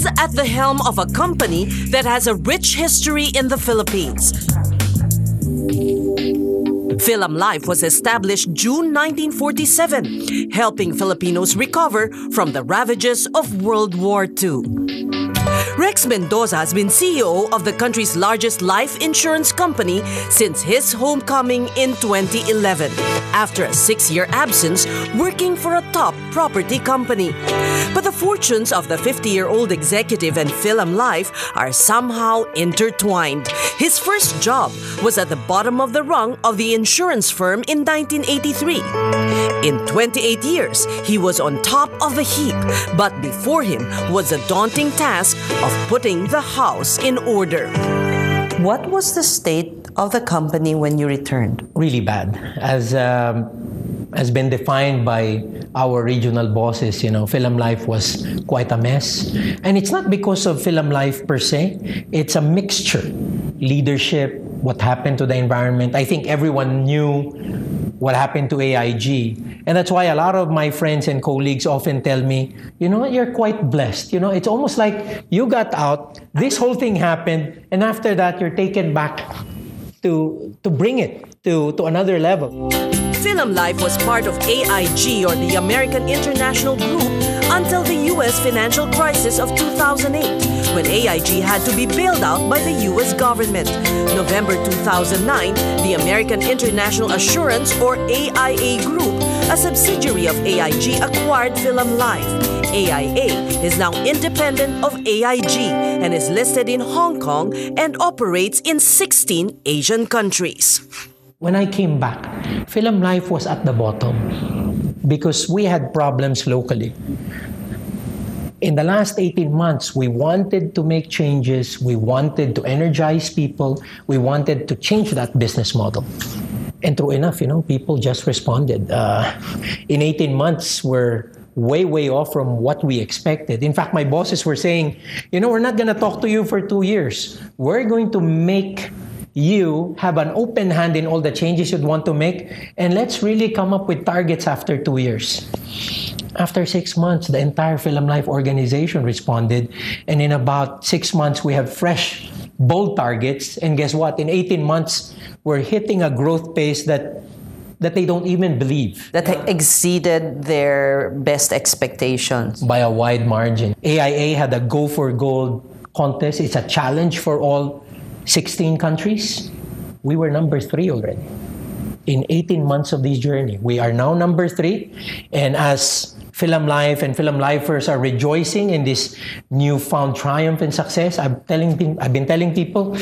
He's at the helm of a company that has a rich history in the Philippines. Philam Life was established June 1947, helping Filipinos recover from the ravages of World War II. Rex Mendoza has been CEO of the country's largest life insurance company since his homecoming in 2011, after a six year absence working for a top property company. But the fortunes of the 50 year old executive and Philam Life are somehow intertwined. His first job was at the bottom of the rung of the insurance firm in 1983. In 28 years, he was on top of the heap, but before him was a daunting task of putting the house in order. What was the state of the company when you returned? Really bad, as um, has been defined by our regional bosses. You know, Philam Life was quite a mess, and it's not because of Philam Life per se. It's a mixture, leadership, what happened to the environment. I think everyone knew what happened to AIG. And that's why a lot of my friends and colleagues often tell me, you know you're quite blessed. You know, it's almost like you got out, this whole thing happened, and after that, you're taken back to, to bring it to, to another level. Philam Life was part of AIG or the American International Group until the U.S. financial crisis of 2008 when AIG had to be bailed out by the U.S. government. November 2009, the American International Assurance or AIA Group, a subsidiary of AIG, acquired Philam Life. AIA is now independent of AIG and is listed in Hong Kong and operates in 16 Asian countries. When I came back, Philam Life was at the bottom because we had problems locally. In the last 18 months, we wanted to make changes, we wanted to energize people, we wanted to change that business model. And true enough, you know, people just responded. Uh, in 18 months, we're way, way off from what we expected. In fact, my bosses were saying, you know, we're not going to talk to you for two years. We're going to make you have an open hand in all the changes you'd want to make, and let's really come up with targets after two years. After six months, the entire Philam Life organization responded, and in about six months, we have fresh, bold targets. And guess what? In 18 months, we're hitting a growth pace that that they don't even believe. That exceeded their best expectations. By a wide margin. AIA had a Go for Gold contest. It's a challenge for all 16 countries, we were number three already. In 18 months of this journey, we are now number three. And as Philam Life and Philam Lifers are rejoicing in this newfound triumph and success, I'm telling, I've been telling people,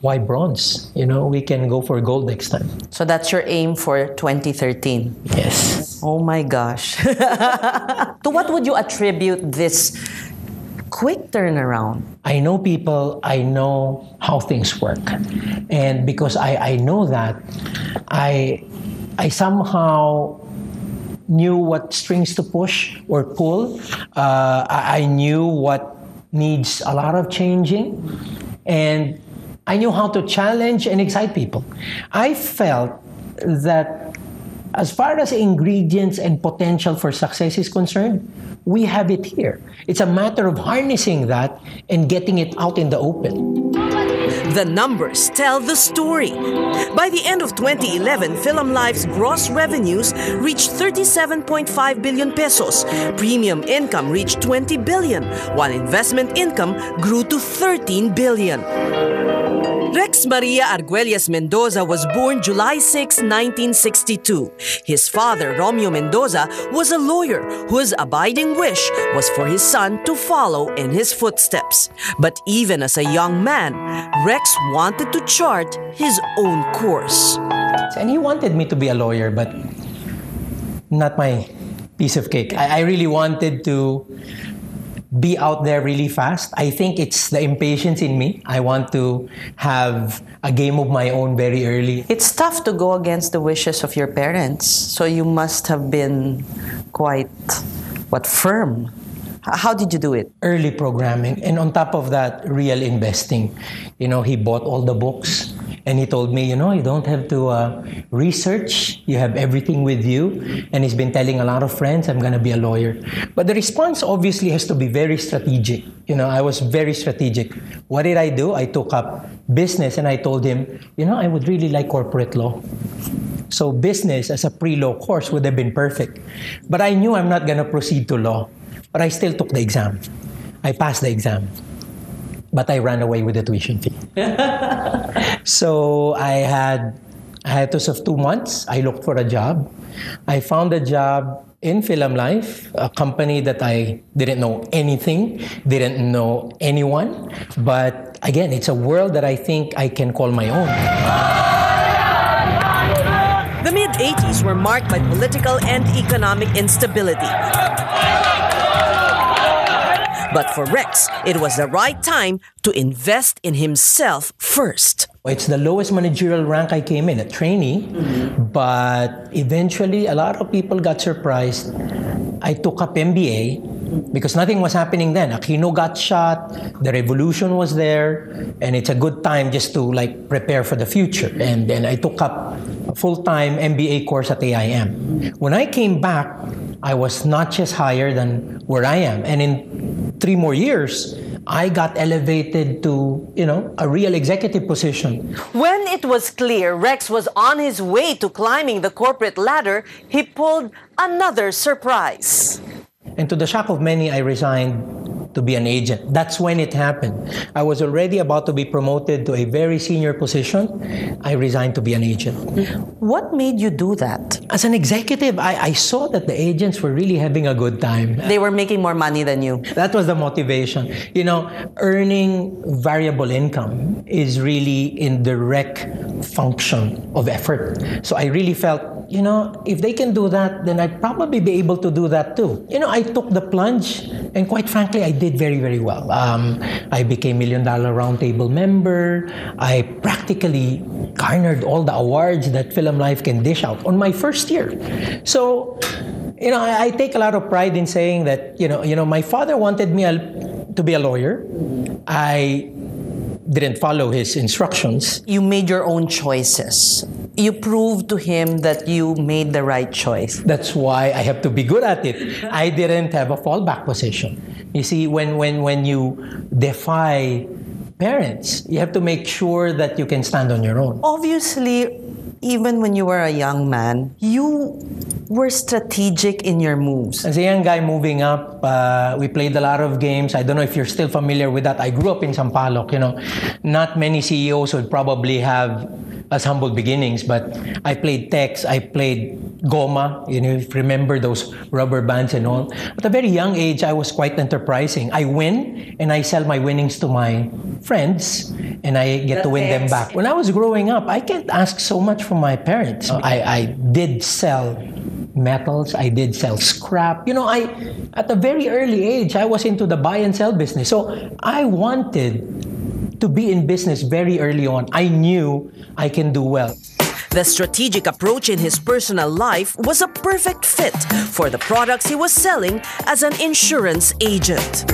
why bronze? You know, we can go for gold next time. So that's your aim for 2013? Yes. Oh my gosh. to what would you attribute this quick turnaround. I know people, I know how things work. And because I, I know that, I, I somehow knew what strings to push or pull. Uh, I, I knew what needs a lot of changing. And I knew how to challenge and excite people. I felt that as far as ingredients and potential for success is concerned, we have it here. It's a matter of harnessing that and getting it out in the open. The numbers tell the story. By the end of 2011, Philam Life's gross revenues reached 37.5 billion pesos. Premium income reached 20 billion, while investment income grew to 13 billion. Rex Maria Arguelles Mendoza was born July 6, 1962. His father, Romeo Mendoza, was a lawyer whose abiding wish was for his son to follow in his footsteps. But even as a young man, Rex wanted to chart his own course. And he wanted me to be a lawyer, but not my piece of cake. I, I really wanted to be out there really fast. I think it's the impatience in me. I want to have a game of my own very early. It's tough to go against the wishes of your parents. So you must have been quite what firm. How did you do it? Early programming and on top of that real investing. You know, he bought all the books And he told me, you know, you don't have to uh, research. You have everything with you. And he's been telling a lot of friends, I'm going to be a lawyer. But the response obviously has to be very strategic. You know, I was very strategic. What did I do? I took up business and I told him, you know, I would really like corporate law. So business as a pre-law course would have been perfect. But I knew I'm not going to proceed to law. But I still took the exam. I passed the exam. But I ran away with the tuition fee. so I had I had to serve two months. I looked for a job. I found a job in Philam Life, a company that I didn't know anything, didn't know anyone. But again, it's a world that I think I can call my own. The mid 80s were marked by political and economic instability. But for Rex, it was the right time to invest in himself first. It's the lowest managerial rank I came in, a trainee. Mm-hmm. But eventually, a lot of people got surprised. I took up MBA because nothing was happening then. Aquino got shot, the revolution was there, and it's a good time just to like prepare for the future. And then I took up a full-time MBA course at AIM. When I came back, I was not just higher than where I am. And in three more years, I got elevated to, you know, a real executive position. When it was clear Rex was on his way to climbing the corporate ladder, he pulled another surprise. And to the shock of many, I resigned to be an agent. That's when it happened. I was already about to be promoted to a very senior position. I resigned to be an agent. What made you do that? As an executive, I, I saw that the agents were really having a good time. They were making more money than you. That was the motivation. You know, earning variable income is really in direct function of effort. So I really felt, you know, if they can do that, then I'd probably be able to do that too. You know, I took the plunge, and quite frankly, I did very, very well. Um, I became Million Dollar Roundtable member. I practically garnered all the awards that Philam Life can dish out on my first year. So, you know, I, I take a lot of pride in saying that, you know, you know, my father wanted me to be a lawyer. I didn't follow his instructions. You made your own choices. You proved to him that you made the right choice. That's why I have to be good at it. I didn't have a fallback position. You see, when, when, when you defy parents, you have to make sure that you can stand on your own. Obviously, even when you were a young man, you were strategic in your moves. As a young guy moving up, uh, we played a lot of games. I don't know if you're still familiar with that. I grew up in Sampaloc, you know. Not many CEOs would probably have as humble beginnings, but I played Tex, I played Goma, you know, remember those rubber bands and all. At a very young age, I was quite enterprising. I win and I sell my winnings to my friends and I get the to win them back. When I was growing up, I can't ask so much from my parents. I, I did sell metals, I did sell scrap. You know, I at a very early age, I was into the buy and sell business. So I wanted to be in business very early on. I knew I can do well. The strategic approach in his personal life was a perfect fit for the products he was selling as an insurance agent.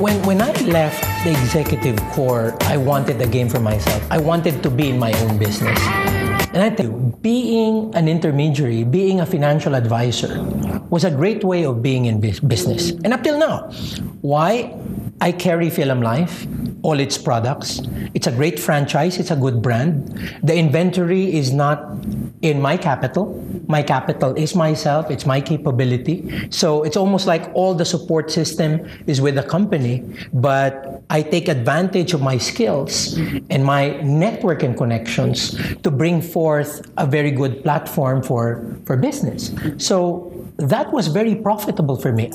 When, when I left the executive core, I wanted a game for myself. I wanted to be in my own business. And I tell you, being an intermediary, being a financial advisor, was a great way of being in business. And up till now, why? I carry Philam Life, all its products. It's a great franchise, it's a good brand. The inventory is not in my capital. My capital is myself, it's my capability. So it's almost like all the support system is with the company, but I take advantage of my skills and my network and connections to bring forth a very good platform for, for business. So that was very profitable for me.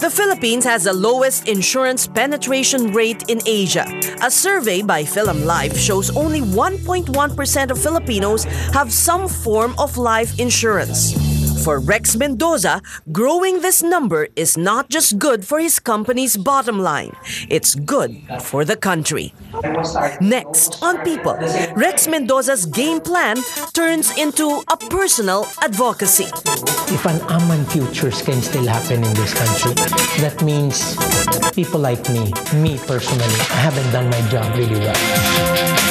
The Philippines has the lowest insurance penetration rate in Asia. A survey by Philam Life shows only 1.1% of Filipinos have some form of life insurance. For Rex Mendoza, growing this number is not just good for his company's bottom line, it's good for the country. Next on People, Rex Mendoza's game plan turns into a personal advocacy. If an Aman futures can still happen in this country, that means people like me, me personally, I haven't done my job really well.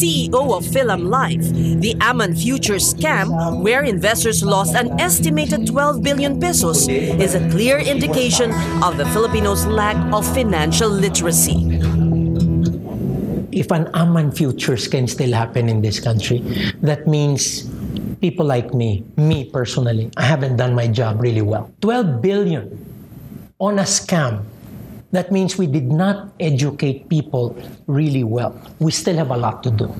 CEO of Philam Life, the Aman Futures scam, where investors lost an estimated 12 billion pesos, is a clear indication of the Filipinos' lack of financial literacy. If an Aman Futures can still happen in this country, that means people like me, me personally, I haven't done my job really well. 12 billion on a scam that means we did not educate people really well. We still have a lot to do.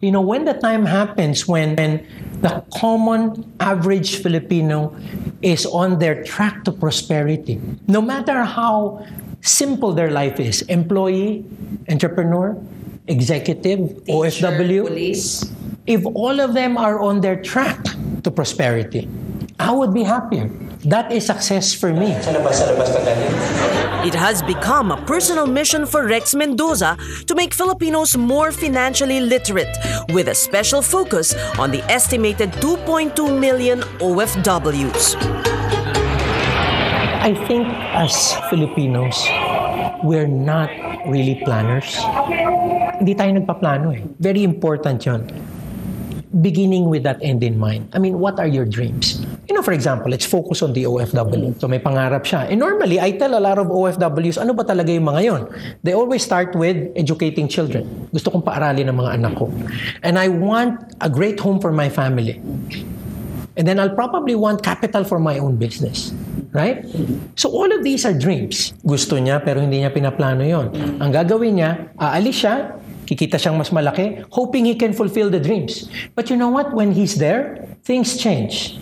You know, when the time happens when, when the common average Filipino is on their track to prosperity, no matter how simple their life is employee, entrepreneur, executive, Teacher, OFW police. if all of them are on their track to prosperity, I would be happier. That is success for me. It has become a personal mission for Rex Mendoza to make Filipinos more financially literate, with a special focus on the estimated 2.2 million OFWs. I think as Filipinos, we're not really planners. Hindi tayo nagpaplano eh. Very important yon. Beginning with that end in mind. I mean, what are your dreams? You know, for example, let's focus on the OFW. So may pangarap siya. And normally, I tell a lot of OFWs, ano ba talaga yung mga yon? They always start with educating children. Gusto kong paaralin ng mga anak ko. And I want a great home for my family. And then I'll probably want capital for my own business. Right? So all of these are dreams. Gusto niya pero hindi niya pinaplano yon. Ang gagawin niya, aalis siya, kikita siyang mas malaki, hoping he can fulfill the dreams. But you know what? When he's there, things change.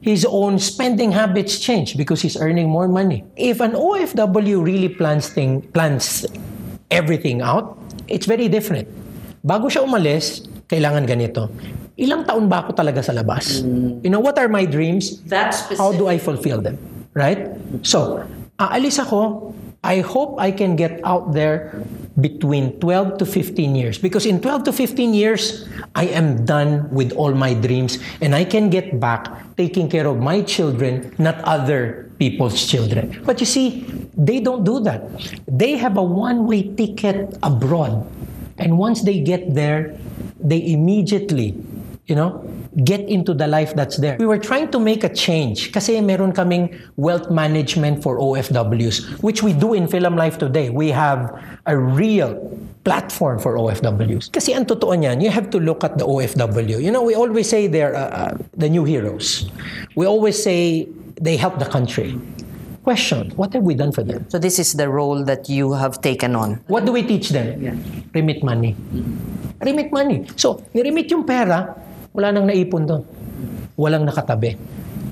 His own spending habits change because he's earning more money. If an OFW really plans thing, plans everything out, it's very different. Bago siya umalis, kailangan ganito. Ilang taon ba ako talaga sa labas? You know, what are my dreams? How do I fulfill them? Right? So, aalis ako. I hope I can get out there between 12 to 15 years. Because in 12 to 15 years, I am done with all my dreams and I can get back taking care of my children, not other people's children. But you see, they don't do that. They have a one-way ticket abroad. And once they get there, they immediately you know, get into the life that's there. We were trying to make a change kasi meron kaming wealth management for OFWs, which we do in Philam Life today. We have a real platform for OFWs. Kasi ang totoo niyan, you have to look at the OFW. You know, we always say they're uh, uh, the new heroes. We always say they help the country. Question, what have we done for them? So this is the role that you have taken on. What do we teach them? Remit money. Remit money. So, niremit yung pera, wala nang naipon doon. Walang nakatabi.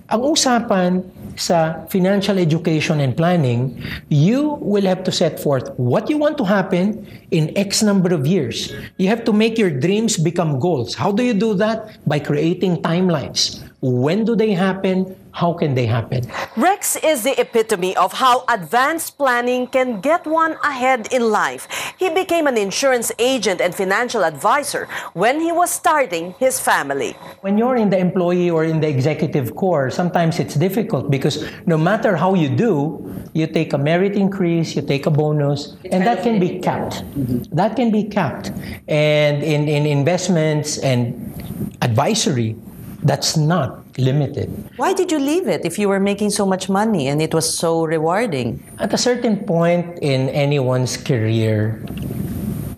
Ang usapan sa financial education and planning, you will have to set forth what you want to happen in X number of years. You have to make your dreams become goals. How do you do that? By creating timelines. When do they happen? How can they happen? Rex is the epitome of how advanced planning can get one ahead in life. He became an insurance agent and financial advisor when he was starting his family. When you're in the employee or in the executive core, sometimes it's difficult because no matter how you do, you take a merit increase, you take a bonus, and that can be capped. Mm-hmm. That can be capped. And in, in investments and advisory, that's not limited. Why did you leave it if you were making so much money and it was so rewarding? At a certain point in anyone's career,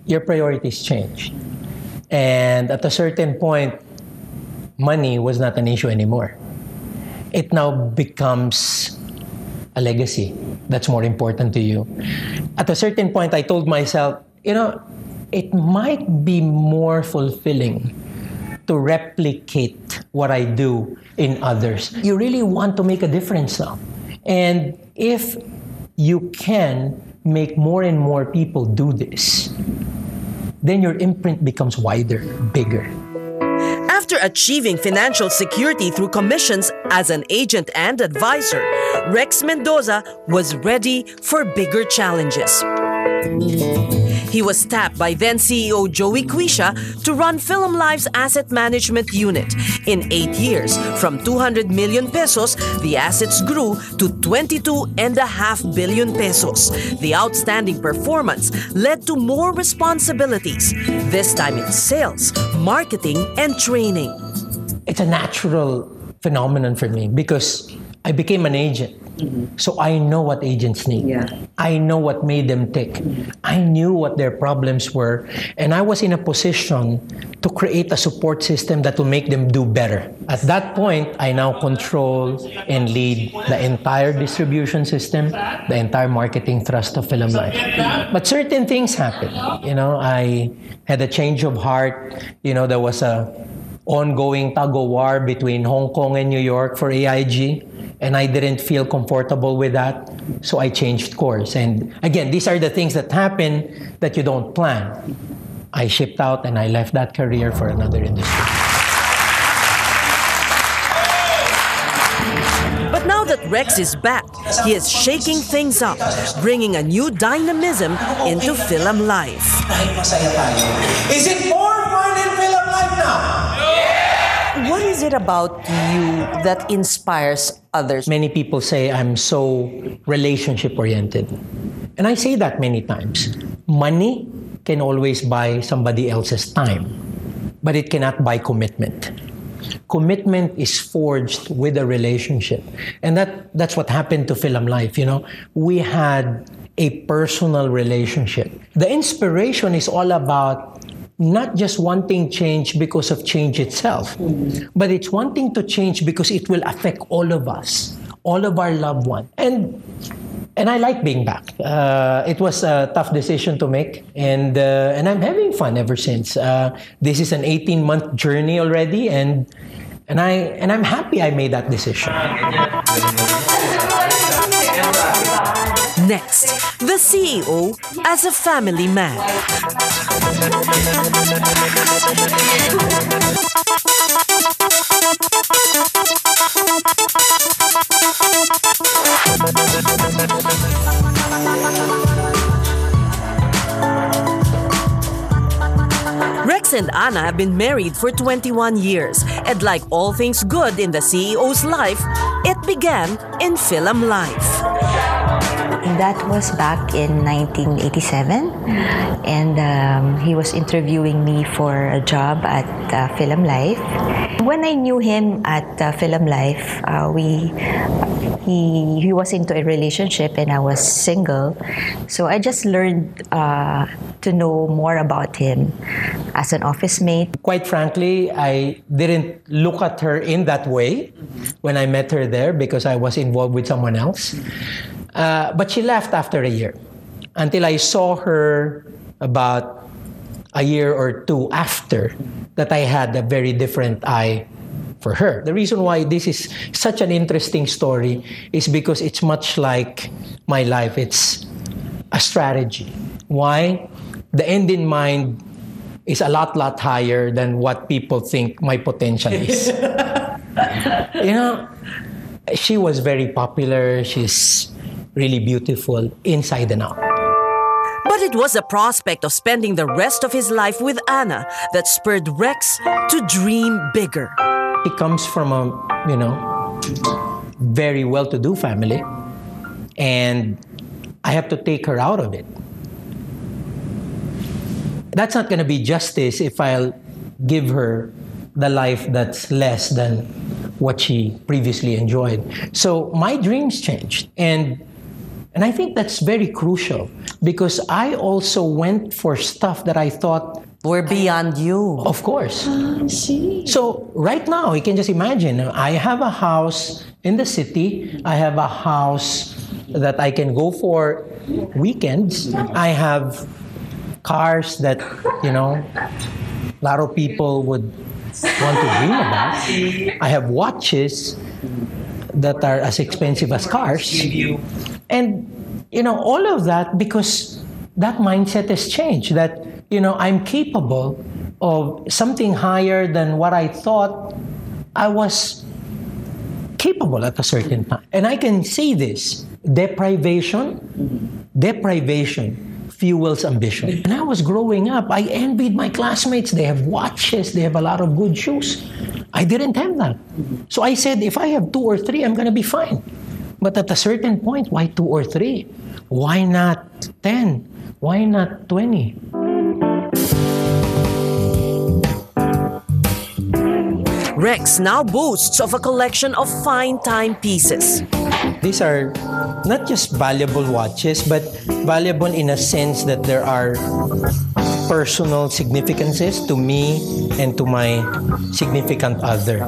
your priorities change. And at a certain point, money was not an issue anymore. It now becomes a legacy that's more important to you. At a certain point, I told myself, you know, it might be more fulfilling to replicate what I do in others. You really want to make a difference now. And if you can make more and more people do this, then your imprint becomes wider, bigger. After achieving financial security through commissions as an agent and advisor, Rex Mendoza was ready for bigger challenges. He was tapped by then CEO Joey Cuisia to run Philam Life's asset management unit. In eight years, from 200 million pesos, the assets grew to 22.5 billion pesos. The outstanding performance led to more responsibilities, this time in sales, marketing, and training. It's a natural phenomenon for me because I became an agent. Mm-hmm. So I know what agents need. Yeah. I know what made them tick. Mm-hmm. I knew what their problems were. And I was in a position to create a support system that will make them do better. At that point, I now control and lead the entire distribution system, the entire marketing thrust of Philam Life. But certain things happened. You know, I had a change of heart. You know, there was a ongoing tug of war between Hong Kong and New York for AIG, and I didn't feel comfortable with that, so I changed course. And again, these are the things that happen that you don't plan. I shipped out and I left that career for another industry. But now that Rex is back, he is shaking things up, bringing a new dynamism into Philam Life. Is it more fun in Philam Life now? What is it about you that inspires others? Many people say I'm so relationship oriented. And I say that many times. Money can always buy somebody else's time, but it cannot buy commitment. Commitment is forged with a relationship. And that, that's what happened to Philam Life. You know, we had a personal relationship. The inspiration is all about not just wanting change because of change itself, but it's wanting to change because it will affect all of us, all of our loved ones. And and I like being back. Uh, it was a tough decision to make, and uh, and I'm having fun ever since. Uh, this is an 18 month journey already, and and I and I'm happy I made that decision. Next, the CEO as a family man. Rex and Anna have been married for 21 years, and like all things good in the CEO's life, it began in Philam Life. That was back in 1987, and um, he was interviewing me for a job at uh, Philam Life. When I knew him at uh, Philam Life, uh, we he he was into a relationship and I was single, so I just learned uh, to know more about him as an office mate. Quite frankly, I didn't look at her in that way when I met her there because I was involved with someone else. Uh, but she left after a year until I saw her about a year or two after that I had a very different eye for her. The reason why this is such an interesting story is because it's much like my life. It's a strategy. Why? The end in mind is a lot, lot higher than what people think my potential is. you know, she was very popular. She's really beautiful inside and out. But it was the prospect of spending the rest of his life with Anna that spurred Rex to dream bigger. He comes from a, you know, very well to do family, and I have to take her out of it. That's not going to be justice if I'll give her the life that's less than what she previously enjoyed. So my dreams changed. And and I think that's very crucial because I also went for stuff that I thought were beyond you. of course. Ah, so right now, you can just imagine. I have a house in the city. I have a house that I can go for weekends. I have cars that you know a lot of people would want to dream about. I have watches that are as expensive as cars. And you know all of that because that mindset has changed that you know I'm capable of something higher than what I thought I was capable at a certain time. And I can say this, deprivation, deprivation fuels ambition. When I was growing up, I envied my classmates. They have watches, they have a lot of good shoes. I didn't have that. So I said, if I have two or three, I'm going to be fine. But at a certain point, why two or three? Why not 10? Why not 20? Rex now boasts of a collection of fine timepieces. These are not just valuable watches, but valuable in a sense that there are personal significances to me and to my significant other.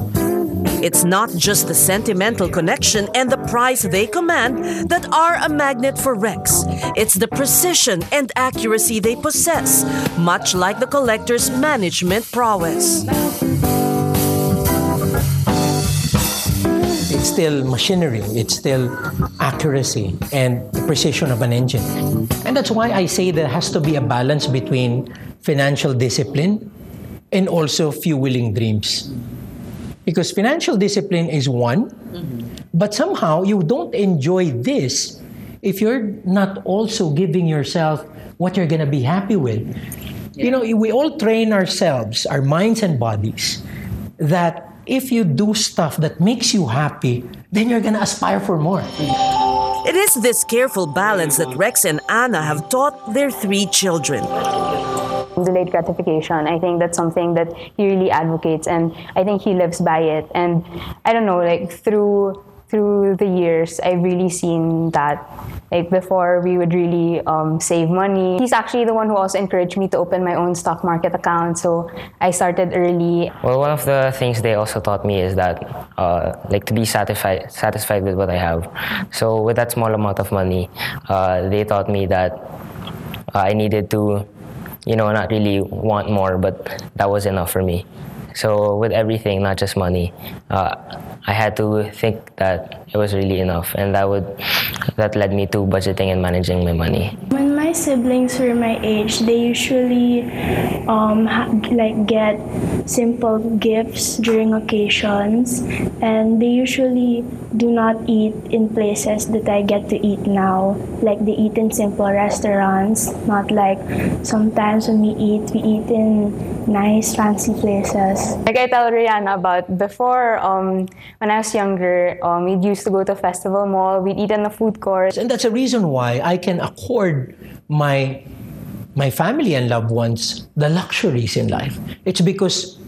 It's not just the sentimental connection and the price they command that are a magnet for Rex. It's the precision and accuracy they possess, much like the collector's management prowess. It's still machinery, it's still accuracy and the precision of an engine. And that's why I say there has to be a balance between financial discipline and also fueling dreams. Because financial discipline is one, but somehow you don't enjoy this if you're not also giving yourself what you're going to be happy with. You know, we all train ourselves, our minds and bodies, that if you do stuff that makes you happy, then you're going to aspire for more. It is this careful balance that Rex and Anna have taught their three children. Delayed gratification. I think that's something that he really advocates, and I think he lives by it. And I don't know, like through through the years, I've really seen that. Like before, we would really um, save money. He's actually the one who also encouraged me to open my own stock market account. So I started early. Well, one of the things they also taught me is that, uh, like, to be satisfied satisfied with what I have. So with that small amount of money, uh, they taught me that uh, I needed to, you know, not really want more, but that was enough for me. So with everything, not just money, uh, I had to think that it was really enough, and that would that led me to budgeting and managing my money. When my siblings were my age, they usually um, ha- like get simple gifts during occasions, and they usually do not eat in places that I get to eat now. Like they eat in simple restaurants, not like sometimes when we eat, we eat in nice fancy places. Like I tell Rihanna about before, um, when I was younger, um, we'd used to go to Festival Mall, we'd eat in the food court. And that's a reason why I can accord my my family and loved ones the luxuries in life. It's because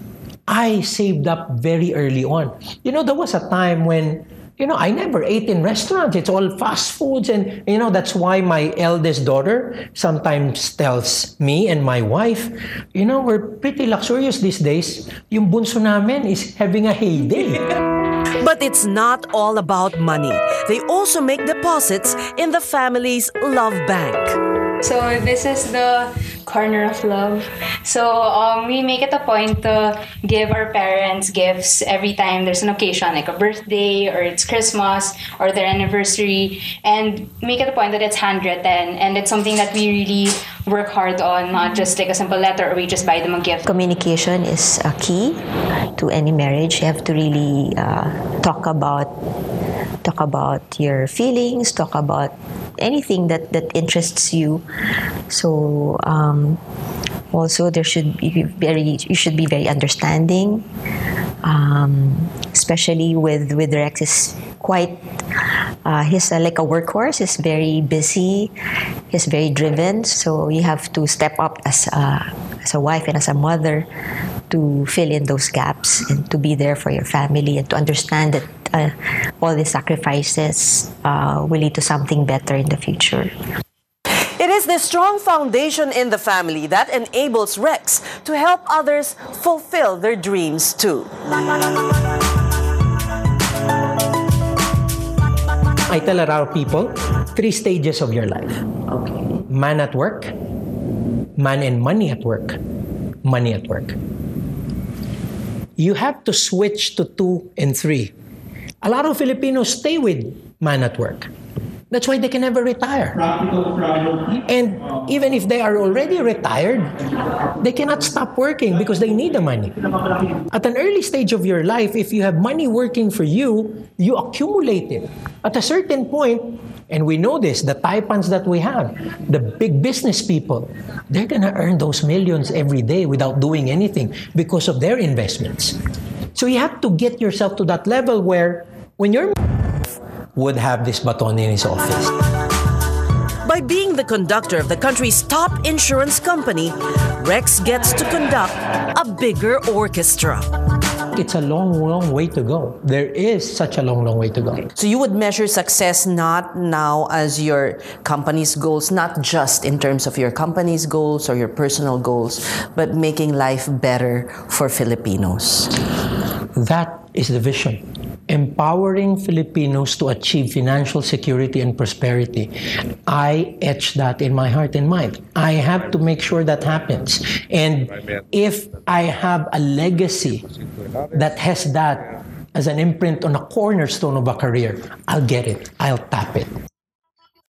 I saved up very early on. You know, there was a time when you know, I never ate in restaurants. It's all fast foods. And, you know, that's why my eldest daughter sometimes tells me and my wife, you know, we're pretty luxurious these days. Yung bunso namin is having a heyday. But it's not all about money. They also make deposits in the family's love bank. So this is the corner of love. So um, we make it a point to give our parents gifts every time there's an occasion, like a birthday or it's Christmas or their anniversary, and make it a point that it's handwritten and it's something that we really work hard on, not just like a simple letter or we just buy them a gift. Communication is a key to any marriage. You have to really uh, talk about talk about your feelings, talk about anything that that interests you. So um, also there should be very you should be very understanding, um, especially with with Rex is quite. Uh, he's like a workhorse. He's very busy. He's very driven. So you have to step up as a, as a wife and as a mother to fill in those gaps and to be there for your family and to understand that uh, all the sacrifices uh, will lead to something better in the future. It is the strong foundation in the family that enables Rex to help others fulfill their dreams too. I tell a lot of people three stages of your life Okay. man at work, man and money at work, money at work. You have to switch to two and three. A lot of Filipinos stay with man at work. That's why they can never retire. And even if they are already retired, they cannot stop working because they need the money. At an early stage of your life, if you have money working for you, you accumulate it. At a certain point, and we know this, the Taipans that we have, the big business people, they're going to earn those millions every day without doing anything because of their investments. So you have to get yourself to that level where when your would have this baton in his office. By being the conductor of the country's top insurance company, Rex gets to conduct a bigger orchestra. It's a long, long way to go. There is such a long, long way to go. So you would measure success not now as your company's goals, not just in terms of your company's goals or your personal goals, but making life better for Filipinos. That is the vision. Empowering Filipinos to achieve financial security and prosperity. I etch that in my heart and mind. I have to make sure that happens. And if I have a legacy that has that as an imprint on a cornerstone of a career, I'll get it. I'll tap it.